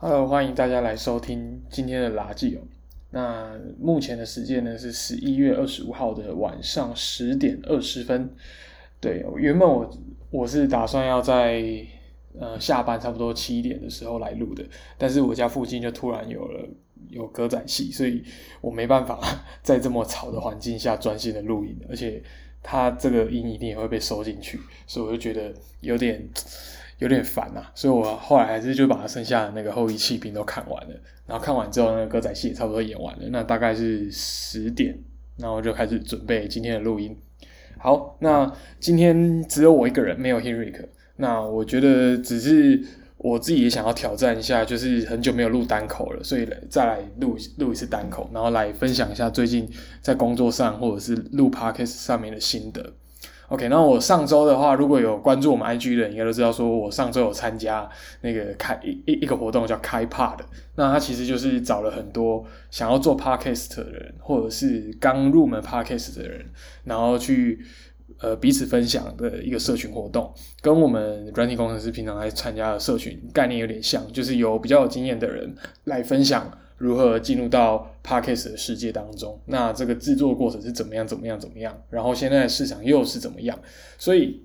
Hello，欢迎大家来收听今天的垃圾哦。那目前的时间呢是十一月二十五号的晚上十点二十分。对，原本我我是打算要在呃下班差不多七点的时候来录的，但是我家附近就突然有了有歌仔戏，所以我没办法 在这么吵的环境下专心的录音，而且它这个音一定也会被收进去，所以我就觉得有点。有点烦呐，所以我后来还是就把他剩下的那个后羿弃兵都看完了。然后看完之后，那个歌仔戏也差不多演完了。那大概是十点，然后就开始准备今天的录音。好，那今天只有我一个人，没有 Henrik。那我觉得只是我自己也想要挑战一下，就是很久没有录单口了，所以再来录录一次单口，然后来分享一下最近在工作上或者是录 podcast 上面的心得。OK，那我上周的话，如果有关注我们 IG 的人，应该都知道，说我上周有参加那个开一一一个活动叫开 Pod，那它其实就是找了很多想要做 Podcast 的人，或者是刚入门 Podcast 的人，然后去呃彼此分享的一个社群活动，跟我们软体工程师平常来参加的社群概念有点像，就是有比较有经验的人来分享。如何进入到 podcast 的世界当中？那这个制作过程是怎么样？怎么样？怎么样？然后现在市场又是怎么样？所以，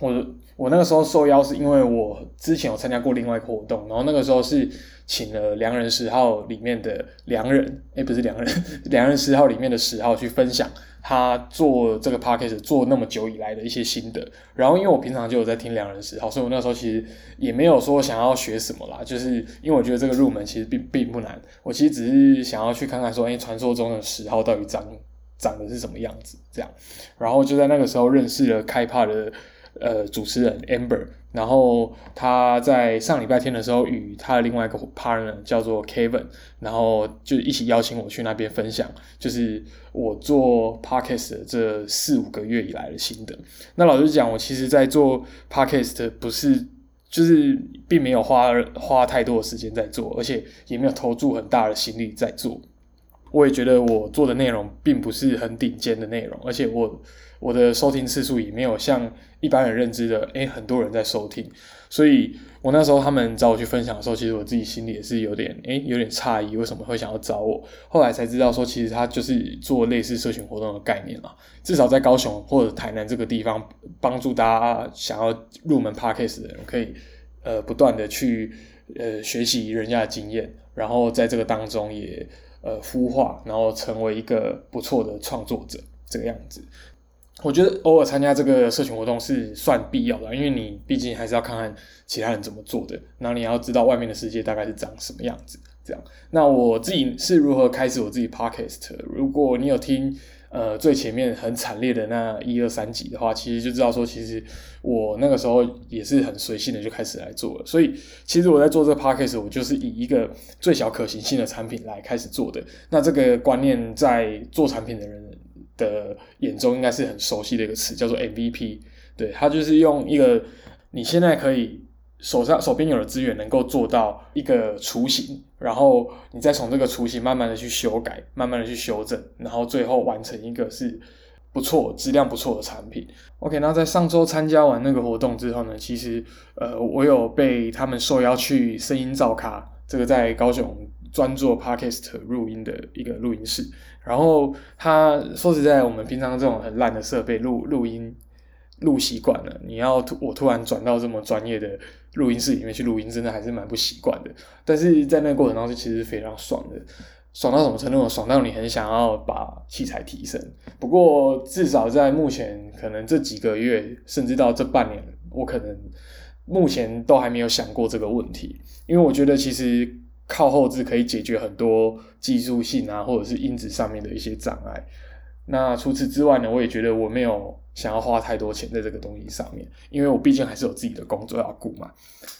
我我那个时候受邀是因为我之前有参加过另外一个活动，然后那个时候是请了良人十号里面的良人，哎，不是良人，良人十号里面的十号去分享。他做这个 podcast 做那么久以来的一些心得，然后因为我平常就有在听两人十号，所以我那时候其实也没有说想要学什么啦，就是因为我觉得这个入门其实并并不难，我其实只是想要去看看说，哎，传说中的十号到底长长的是什么样子这样，然后就在那个时候认识了开帕的。呃，主持人 Amber，然后他在上礼拜天的时候与他的另外一个 partner 叫做 Kevin，然后就一起邀请我去那边分享，就是我做 podcast 这四五个月以来的心得。那老实讲，我其实在做 podcast 不是，就是并没有花花太多的时间在做，而且也没有投注很大的心力在做。我也觉得我做的内容并不是很顶尖的内容，而且我我的收听次数也没有像一般人认知的，诶，很多人在收听。所以我那时候他们找我去分享的时候，其实我自己心里也是有点，诶，有点诧异，为什么会想要找我？后来才知道说，其实他就是做类似社群活动的概念嘛，至少在高雄或者台南这个地方，帮助大家想要入门 Podcast 的人，可以呃不断的去呃学习人家的经验，然后在这个当中也。呃，孵化，然后成为一个不错的创作者，这个样子。我觉得偶尔参加这个社群活动是算必要的，因为你毕竟还是要看看其他人怎么做的，然后你要知道外面的世界大概是长什么样子。这样，那我自己是如何开始我自己 podcast？如果你有听。呃，最前面很惨烈的那一二三集的话，其实就知道说，其实我那个时候也是很随性的就开始来做了。所以，其实我在做这个 podcast，我就是以一个最小可行性的产品来开始做的。那这个观念在做产品的人的眼中，应该是很熟悉的一个词，叫做 MVP。对，它就是用一个你现在可以。手上手边有的资源能够做到一个雏形，然后你再从这个雏形慢慢的去修改，慢慢的去修正，然后最后完成一个是不错、质量不错的产品。OK，那在上周参加完那个活动之后呢，其实呃，我有被他们受邀去声音造咖，这个在高雄专做 Podcast 录音的一个录音室。然后他说实在，我们平常这种很烂的设备录录音。录习惯了，你要突我突然转到这么专业的录音室里面去录音，真的还是蛮不习惯的。但是在那个过程当中，其实非常爽的，爽到什么程度？爽到你很想要把器材提升。不过至少在目前，可能这几个月，甚至到这半年，我可能目前都还没有想过这个问题。因为我觉得其实靠后置可以解决很多技术性啊，或者是因子上面的一些障碍。那除此之外呢，我也觉得我没有。想要花太多钱在这个东西上面，因为我毕竟还是有自己的工作要顾嘛。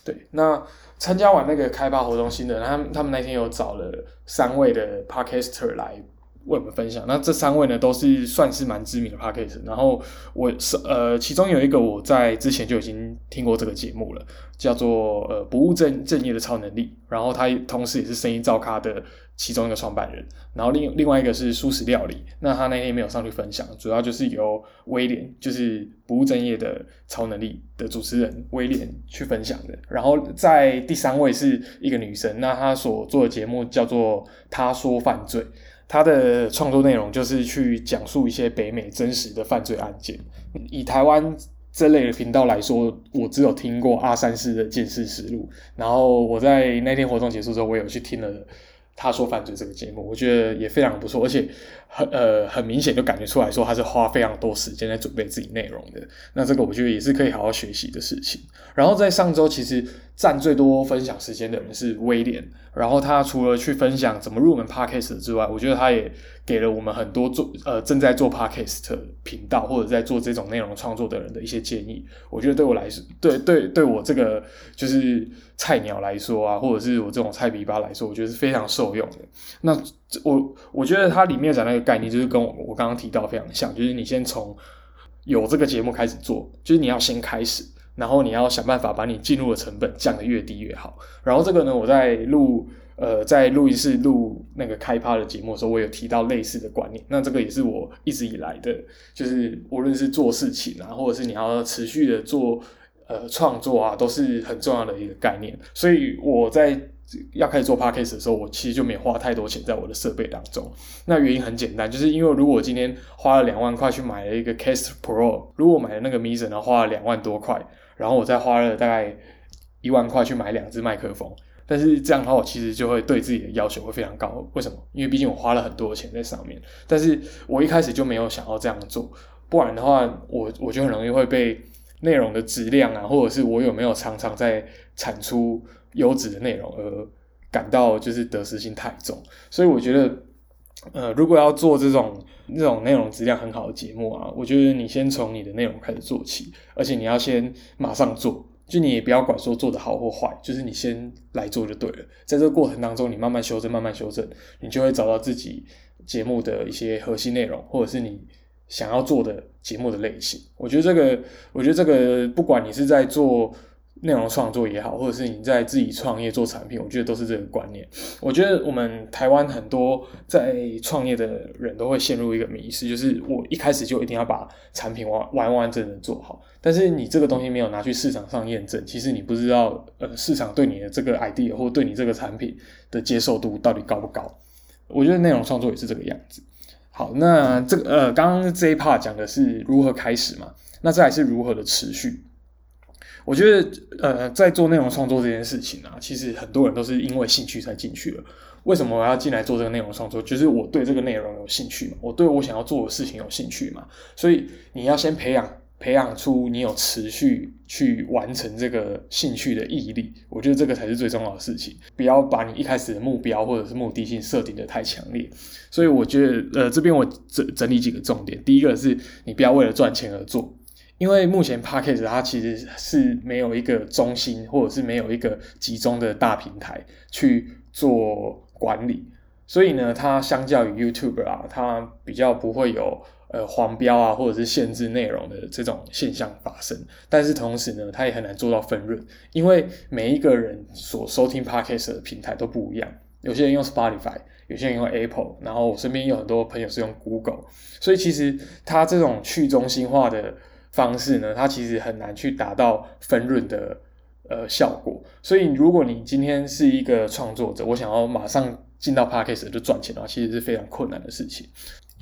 对，那参加完那个开发活动新的，他们他们那天有找了三位的 podcaster 来为我们分享。那这三位呢，都是算是蛮知名的 podcast。然后我是呃，其中有一个我在之前就已经听过这个节目了，叫做呃不务正正业的超能力。然后他同时也是声音造咖的其中一个创办人。然后另另外一个是舒适料理，那他那天没有上去分享，主要就是由威廉，就是不务正业的超能力的主持人威廉去分享的。然后在第三位是一个女生，那她所做的节目叫做《她说犯罪》。他的创作内容就是去讲述一些北美真实的犯罪案件。以台湾这类的频道来说，我只有听过阿三四的《见识实录》，然后我在那天活动结束之后，我有去听了。他说犯罪这个节目，我觉得也非常不错，而且很呃很明显就感觉出来说他是花非常多时间在准备自己内容的。那这个我觉得也是可以好好学习的事情。然后在上周其实占最多分享时间的人是威廉，然后他除了去分享怎么入门 podcast 之外，我觉得他也给了我们很多做呃正在做 podcast 频道或者在做这种内容创作的人的一些建议。我觉得对我来说，对对对我这个就是菜鸟来说啊，或者是我这种菜逼吧来说，我觉得是非常受。用的那我我觉得它里面讲那个概念就是跟我我刚刚提到非常像，就是你先从有这个节目开始做，就是你要先开始，然后你要想办法把你进入的成本降得越低越好。然后这个呢，我在录呃在录音室录那个开趴的节目的时候，我有提到类似的观念。那这个也是我一直以来的，就是无论是做事情啊，或者是你要持续的做呃创作啊，都是很重要的一个概念。所以我在。要开始做 podcast 的时候，我其实就没花太多钱在我的设备当中。那原因很简单，就是因为如果我今天花了两万块去买了一个 Cast Pro，如果买了那个 Misen，然后花了两万多块，然后我再花了大概一万块去买两只麦克风，但是这样的话，我其实就会对自己的要求会非常高。为什么？因为毕竟我花了很多钱在上面，但是我一开始就没有想要这样做，不然的话，我我就很容易会被内容的质量啊，或者是我有没有常常在产出。优质的内容而感到就是得失心太重，所以我觉得，呃，如果要做这种那种内容质量很好的节目啊，我觉得你先从你的内容开始做起，而且你要先马上做，就你也不要管说做的好或坏，就是你先来做就对了。在这个过程当中，你慢慢修正，慢慢修正，你就会找到自己节目的一些核心内容，或者是你想要做的节目的类型。我觉得这个，我觉得这个，不管你是在做。内容创作也好，或者是你在自己创业做产品，我觉得都是这个观念。我觉得我们台湾很多在创业的人都会陷入一个迷失，就是我一开始就一定要把产品完完完整整做好。但是你这个东西没有拿去市场上验证，其实你不知道呃市场对你的这个 idea 或对你这个产品的接受度到底高不高。我觉得内容创作也是这个样子。好，那这个呃刚刚这一 part 讲的是如何开始嘛？那再来是如何的持续。我觉得，呃，在做内容创作这件事情啊，其实很多人都是因为兴趣才进去了。为什么我要进来做这个内容创作？就是我对这个内容有兴趣嘛，我对我想要做的事情有兴趣嘛。所以你要先培养，培养出你有持续去完成这个兴趣的毅力。我觉得这个才是最重要的事情。不要把你一开始的目标或者是目的性设定的太强烈。所以我觉得，呃，这边我整整理几个重点。第一个是你不要为了赚钱而做。因为目前 p a c k a g e 它其实是没有一个中心，或者是没有一个集中的大平台去做管理，所以呢，它相较于 YouTube 啊，它比较不会有呃黄标啊，或者是限制内容的这种现象发生。但是同时呢，它也很难做到分润，因为每一个人所收听 p a c k a g e 的平台都不一样，有些人用 Spotify，有些人用 Apple，然后我身边有很多朋友是用 Google，所以其实它这种去中心化的。方式呢，它其实很难去达到分润的呃效果。所以，如果你今天是一个创作者，我想要马上进到 p a c k a g e 就赚钱的话，其实是非常困难的事情。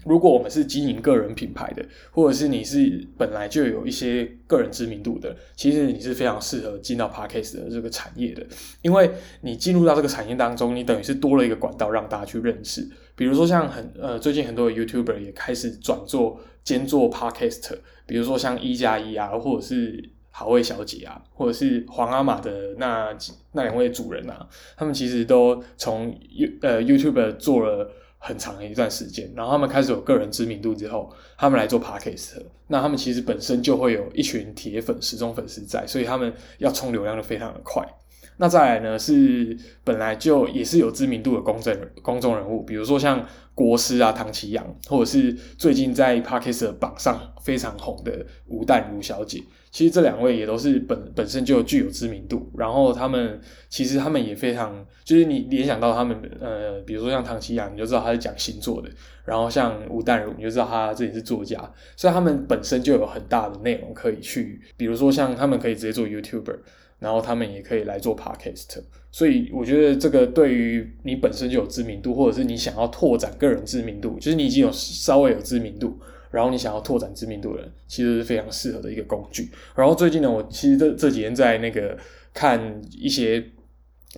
如果我们是经营个人品牌的，或者是你是本来就有一些个人知名度的，其实你是非常适合进到 p a c k a g e 的这个产业的，因为你进入到这个产业当中，你等于是多了一个管道让大家去认识。比如说像很呃最近很多的 YouTuber 也开始转做兼做 Podcast。比如说像一加一啊，或者是好味小姐啊，或者是皇阿玛的那那两位主人啊，他们其实都从 You 呃 YouTube 做了很长一段时间，然后他们开始有个人知名度之后，他们来做 Podcast，那他们其实本身就会有一群铁粉、始终粉丝在，所以他们要冲流量就非常的快。那再来呢是本来就也是有知名度的公众公众人物，比如说像国师啊、唐奇阳，或者是最近在 Parkes 榜上非常红的吴淡如小姐。其实这两位也都是本本身就具有知名度，然后他们其实他们也非常，就是你联想到他们，呃，比如说像唐奇阳，你就知道他是讲星座的，然后像吴淡如，你就知道他自己是作家，所以他们本身就有很大的内容可以去，比如说像他们可以直接做 YouTuber。然后他们也可以来做 podcast，所以我觉得这个对于你本身就有知名度，或者是你想要拓展个人知名度，就是你已经有稍微有知名度，然后你想要拓展知名度的人，其实是非常适合的一个工具。然后最近呢，我其实这这几天在那个看一些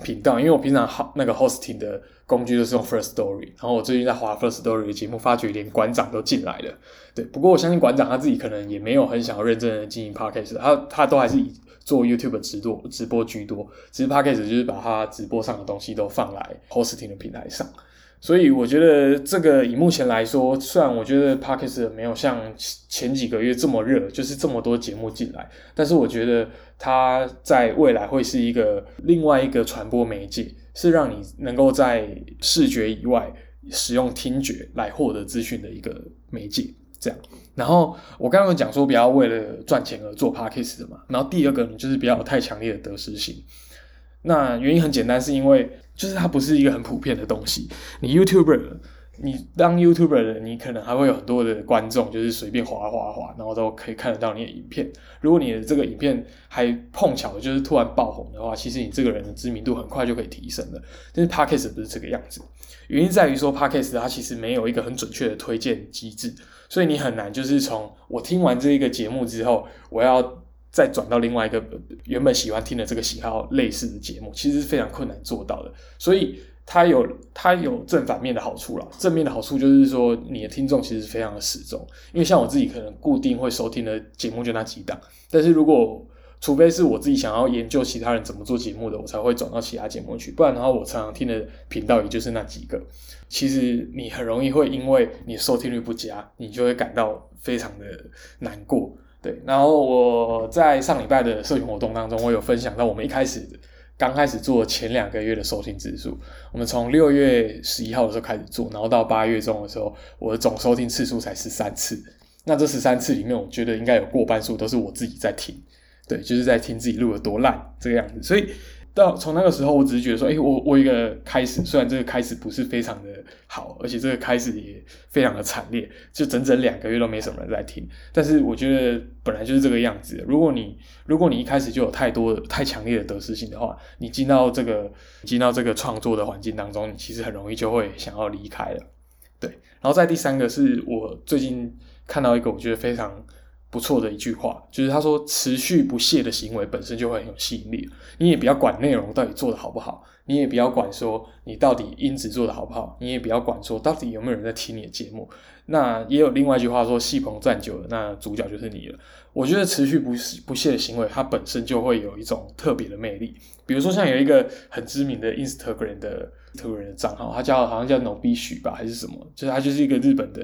频道，因为我平常好那个 hosting 的工具都是用 First Story，然后我最近在华 First Story 的节目，发觉连馆长都进来了。对，不过我相信馆长他自己可能也没有很想要认真的经营 podcast，他他都还是以。做 YouTube 直播直播居多，其实 Podcast 就是把它直播上的东西都放来 Hosting 的平台上，所以我觉得这个以目前来说，虽然我觉得 Podcast 没有像前几个月这么热，就是这么多节目进来，但是我觉得它在未来会是一个另外一个传播媒介，是让你能够在视觉以外使用听觉来获得资讯的一个媒介。这样，然后我刚刚讲说不要为了赚钱而做 podcast 的嘛，然后第二个呢就是不要有太强烈的得失心。那原因很简单，是因为就是它不是一个很普遍的东西。你 YouTuber，你当 YouTuber 的，你可能还会有很多的观众，就是随便划划划，然后都可以看得到你的影片。如果你的这个影片还碰巧就是突然爆红的话，其实你这个人的知名度很快就可以提升了。但是 podcast 不是这个样子，原因在于说 podcast 它其实没有一个很准确的推荐机制。所以你很难，就是从我听完这一个节目之后，我要再转到另外一个原本喜欢听的这个喜好类似的节目，其实是非常困难做到的。所以它有它有正反面的好处了。正面的好处就是说，你的听众其实非常的始终，因为像我自己可能固定会收听的节目就那几档，但是如果除非是我自己想要研究其他人怎么做节目的，我才会转到其他节目去。不然的话，我常常听的频道也就是那几个。其实你很容易会因为你收听率不佳，你就会感到非常的难过。对，然后我在上礼拜的社群活动当中，我有分享到我们一开始刚开始做前两个月的收听指数。我们从六月十一号的时候开始做，然后到八月中的时候，我的总收听次数才十三次。那这十三次里面，我觉得应该有过半数都是我自己在听。对，就是在听自己录的多烂这个样子，所以到从那个时候，我只是觉得说，哎，我我一个开始，虽然这个开始不是非常的好，而且这个开始也非常的惨烈，就整整两个月都没什么人在听。但是我觉得本来就是这个样子。如果你如果你一开始就有太多太强烈的得失心的话，你进到这个进到这个创作的环境当中，你其实很容易就会想要离开了。对，然后在第三个是我最近看到一个我觉得非常。不错的一句话，就是他说：“持续不懈的行为本身就会很有吸引力。你也不要管内容到底做的好不好，你也不要管说你到底音质做的好不好，你也不要管说到底有没有人在听你的节目。那也有另外一句话说：戏棚站久了，那主角就是你了。我觉得持续不不懈的行为，它本身就会有一种特别的魅力。比如说，像有一个很知名的 Instagram 的 Instagram 的账号，他叫好像叫 Nobis 吧，还是什么？就是他就是一个日本的。”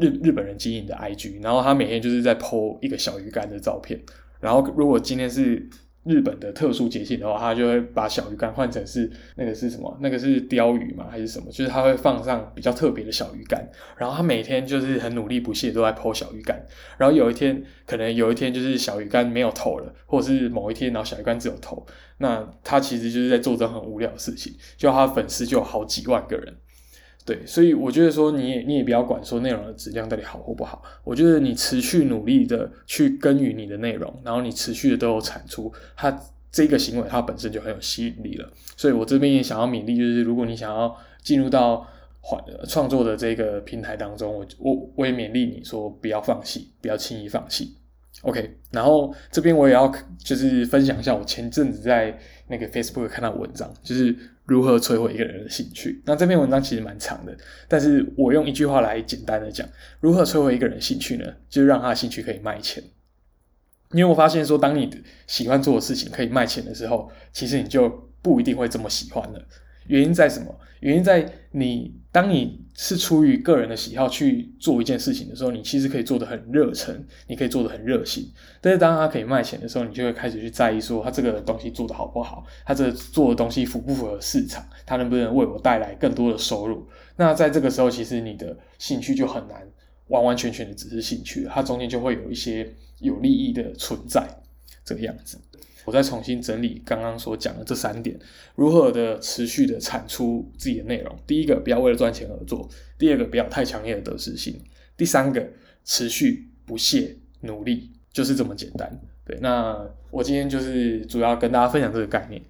日日本人经营的 IG，然后他每天就是在 po 一个小鱼干的照片，然后如果今天是日本的特殊节庆的话，他就会把小鱼干换成是那个是什么？那个是鲷鱼吗？还是什么？就是他会放上比较特别的小鱼干，然后他每天就是很努力不懈都在 po 小鱼干，然后有一天可能有一天就是小鱼干没有头了，或者是某一天然后小鱼干只有头，那他其实就是在做着很无聊的事情，就他粉丝就有好几万个人。对，所以我觉得说，你也你也不要管说内容的质量到底好或不好。我觉得你持续努力的去耕耘你的内容，然后你持续的都有产出，它这个行为它本身就很有吸引力了。所以我这边也想要勉励，就是如果你想要进入到创创作的这个平台当中，我我我也勉励你说，不要放弃，不要轻易放弃。OK，然后这边我也要就是分享一下我前阵子在那个 Facebook 看到文章，就是如何摧毁一个人的兴趣。那这篇文章其实蛮长的，但是我用一句话来简单的讲，如何摧毁一个人兴趣呢？就是让他的兴趣可以卖钱。因为我发现说，当你喜欢做的事情可以卖钱的时候，其实你就不一定会这么喜欢了。原因在什么？原因在你当你是出于个人的喜好去做一件事情的时候，你其实可以做的很热忱，你可以做的很热心。但是当它可以卖钱的时候，你就会开始去在意说，他这个东西做的好不好，他这做的东西符不符合市场，他能不能为我带来更多的收入。那在这个时候，其实你的兴趣就很难完完全全的只是兴趣，它中间就会有一些有利益的存在，这个样子。我再重新整理刚刚所讲的这三点，如何的持续的产出自己的内容。第一个，不要为了赚钱而做；第二个，不要太强烈的得失心；第三个，持续不懈努力，就是这么简单。对，那我今天就是主要跟大家分享这个概念。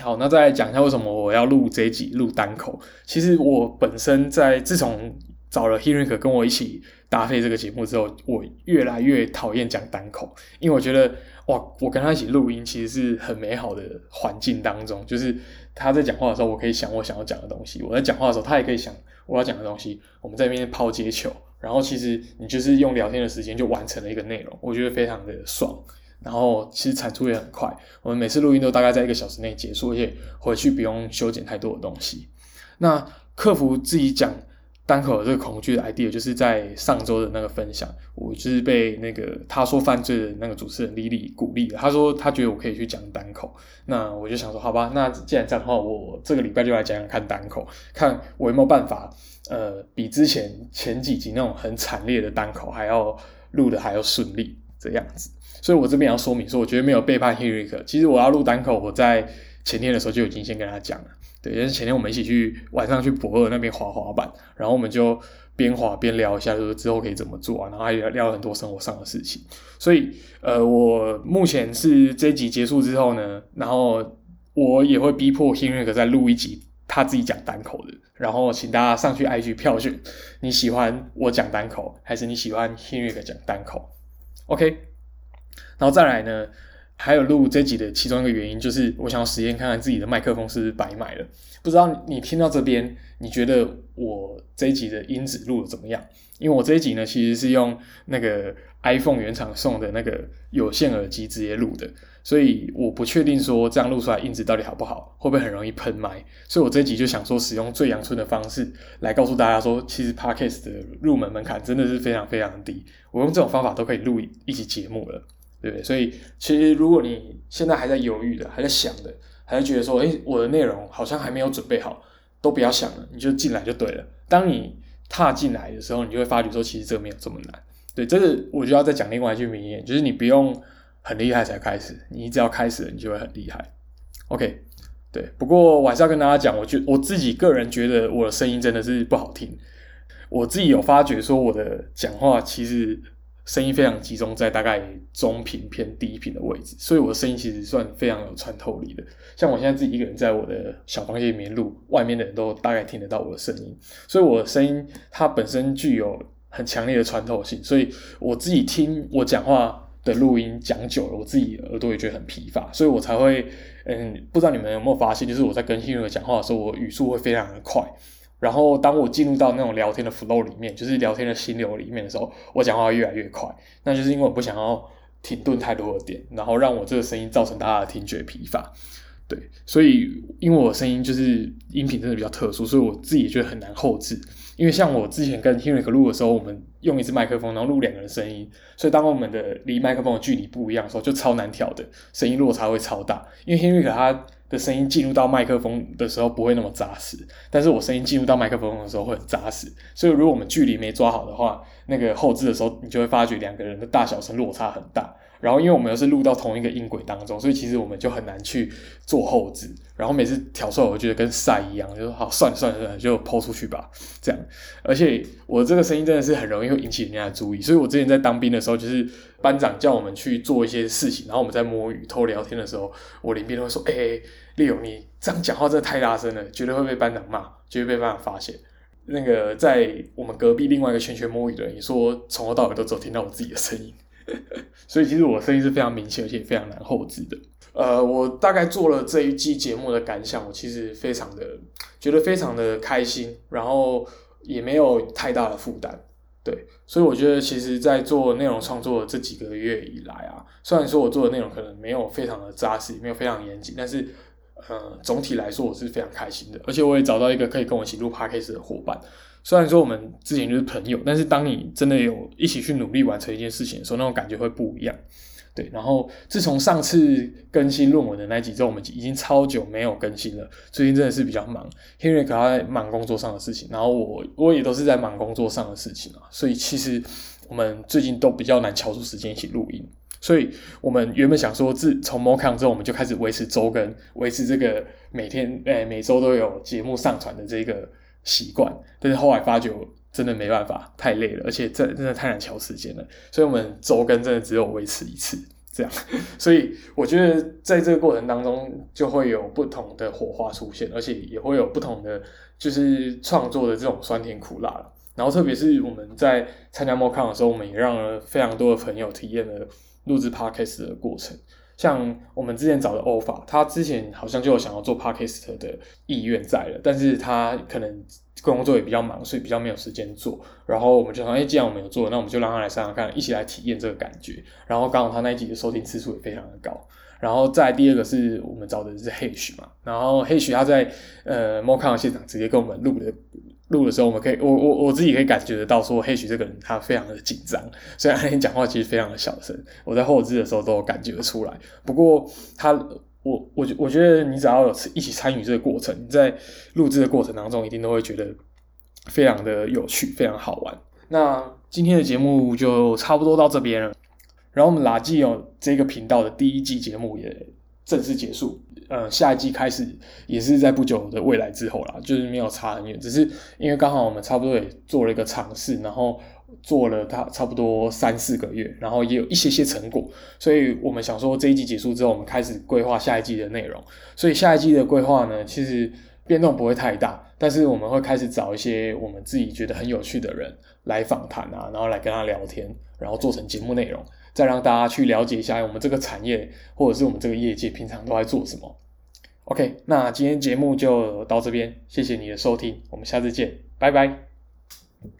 好，那再讲一下为什么我要录这一集录单口。其实我本身在自从找了 Henrik 跟我一起搭配这个节目之后，我越来越讨厌讲单口，因为我觉得。哇，我跟他一起录音，其实是很美好的环境当中。就是他在讲话的时候，我可以想我想要讲的东西；我在讲话的时候，他也可以想我要讲的东西。我们在那边抛接球，然后其实你就是用聊天的时间就完成了一个内容，我觉得非常的爽。然后其实产出也很快，我们每次录音都大概在一个小时内结束，而且回去不用修剪太多的东西。那客服自己讲。单口的这个恐惧的 idea 就是在上周的那个分享，我就是被那个他说犯罪的那个主持人丽丽鼓励了。他说他觉得我可以去讲单口，那我就想说好吧，那既然这样的话，我这个礼拜就来讲讲看单口，看我有没有办法，呃，比之前前几集那种很惨烈的单口还要录的还要顺利这样子。所以我这边要说明说，我觉得没有背叛 Henrik。其实我要录单口，我在前天的时候就已经先跟他讲了。对，因为前天我们一起去晚上去博二那边滑滑板，然后我们就边滑边聊一下，就是之后可以怎么做啊，然后还聊了很多生活上的事情。所以，呃，我目前是这集结束之后呢，然后我也会逼迫 h e n r i 再录一集他自己讲单口的，然后请大家上去 IG 票选，你喜欢我讲单口，还是你喜欢 h e n r i 讲单口？OK，然后再来呢？还有录这集的其中一个原因，就是我想要实验看看自己的麦克风是不是白买了。不知道你听到这边，你觉得我这一集的音质录的怎么样？因为我这一集呢，其实是用那个 iPhone 原厂送的那个有线耳机直接录的，所以我不确定说这样录出来音质到底好不好，会不会很容易喷麦。所以我这一集就想说，使用最阳春的方式来告诉大家说，其实 Podcast 的入门门槛真的是非常非常低，我用这种方法都可以录一集节目了。对不对？所以其实如果你现在还在犹豫的，还在想的，还在觉得说，哎，我的内容好像还没有准备好，都不要想了，你就进来就对了。当你踏进来的时候，你就会发觉说，其实这个没有这么难。对，这个我就要再讲另外一句名言，就是你不用很厉害才开始，你只要开始了，你就会很厉害。OK，对。不过我还是要跟大家讲，我觉我自己个人觉得我的声音真的是不好听，我自己有发觉说我的讲话其实。声音非常集中在大概中频偏低频的位置，所以我的声音其实算非常有穿透力的。像我现在自己一个人在我的小房间里面录，外面的人都大概听得到我的声音，所以我的声音它本身具有很强烈的穿透性。所以我自己听我讲话的录音讲久了，我自己耳朵也觉得很疲乏，所以我才会嗯，不知道你们有没有发现，就是我在跟新人讲话的时候，我语速会非常的快。然后，当我进入到那种聊天的 flow 里面，就是聊天的心流里面的时候，我讲话越来越快。那就是因为我不想要停顿太多的点，然后让我这个声音造成大家的听觉疲乏。对，所以因为我声音就是音频真的比较特殊，所以我自己也觉得很难后置。因为像我之前跟 Henry 录的时候，我们用一支麦克风，然后录两个人声音，所以当我们的离麦克风的距离不一样的时候，就超难调的，声音落差会超大。因为 Henry 他。的声音进入到麦克风的时候不会那么扎实，但是我声音进入到麦克风的时候会很扎实，所以如果我们距离没抓好的话，那个后置的时候你就会发觉两个人的大小声落差很大。然后因为我们又是录到同一个音轨当中，所以其实我们就很难去做后置。然后每次调出来，我觉得跟赛一样，就说好算了算了算了，就抛出去吧。这样，而且我这个声音真的是很容易会引起人家的注意。所以我之前在当兵的时候，就是班长叫我们去做一些事情，然后我们在摸鱼偷聊天的时候，我连边都会说：“哎，利勇，你这样讲话真的太大声了，绝对会被班长骂，绝对被班长发现。”那个在我们隔壁另外一个圈圈摸鱼的人，你说从头到尾都只有听到我自己的声音。所以其实我声音是非常明显，而且非常难后置的。呃，我大概做了这一季节目的感想，我其实非常的觉得非常的开心，然后也没有太大的负担。对，所以我觉得其实，在做内容创作这几个月以来啊，虽然说我做的内容可能没有非常的扎实，没有非常严谨，但是呃，总体来说我是非常开心的，而且我也找到一个可以跟我一起录 podcast 的伙伴。虽然说我们之前就是朋友，但是当你真的有一起去努力完成一件事情的时候，那种感觉会不一样。对，然后自从上次更新论文的那几周，我们已经超久没有更新了。最近真的是比较忙，Henry 可他在忙工作上的事情，然后我我也都是在忙工作上的事情啊，所以其实我们最近都比较难敲出时间一起录音。所以我们原本想说，自从 Mocon 之后，我们就开始维持周更，维持这个每天诶每周都有节目上传的这个习惯，但是后来发觉真的没办法，太累了，而且这真的太难调时间了，所以我们周更真的只有维持一次这样。所以我觉得在这个过程当中，就会有不同的火花出现，而且也会有不同的就是创作的这种酸甜苦辣。然后特别是我们在参加 Mocon 的时候，我们也让了非常多的朋友体验了录制 Podcast 的过程。像我们之前找的欧法，他之前好像就有想要做 podcast 的意愿在了，但是他可能工作也比较忙，所以比较没有时间做。然后我们就说，哎，既然我们有做，那我们就让他来上上看，一起来体验这个感觉。然后刚好他那一集的收听次数也非常的高。然后再第二个是我们找的是 Hash 嘛，然后 Hash 他在呃 Mocon 现场直接跟我们录的。录的时候，我们可以，我我我自己可以感觉得到，说黑许这个人他非常的紧张，虽然他讲话其实非常的小声，我在后置的时候都有感觉得出来。不过他，我我我觉得你只要有一起参与这个过程，你在录制的过程当中，一定都会觉得非常的有趣，非常好玩。那今天的节目就差不多到这边了，然后我们垃圾有这个频道的第一季节目也。正式结束，呃，下一季开始也是在不久的未来之后啦，就是没有差很远，只是因为刚好我们差不多也做了一个尝试，然后做了它差不多三四个月，然后也有一些些成果，所以我们想说这一季结束之后，我们开始规划下一季的内容。所以下一季的规划呢，其实变动不会太大，但是我们会开始找一些我们自己觉得很有趣的人来访谈啊，然后来跟他聊天，然后做成节目内容。再让大家去了解一下我们这个产业，或者是我们这个业界平常都在做什么。OK，那今天节目就到这边，谢谢你的收听，我们下次见，拜拜。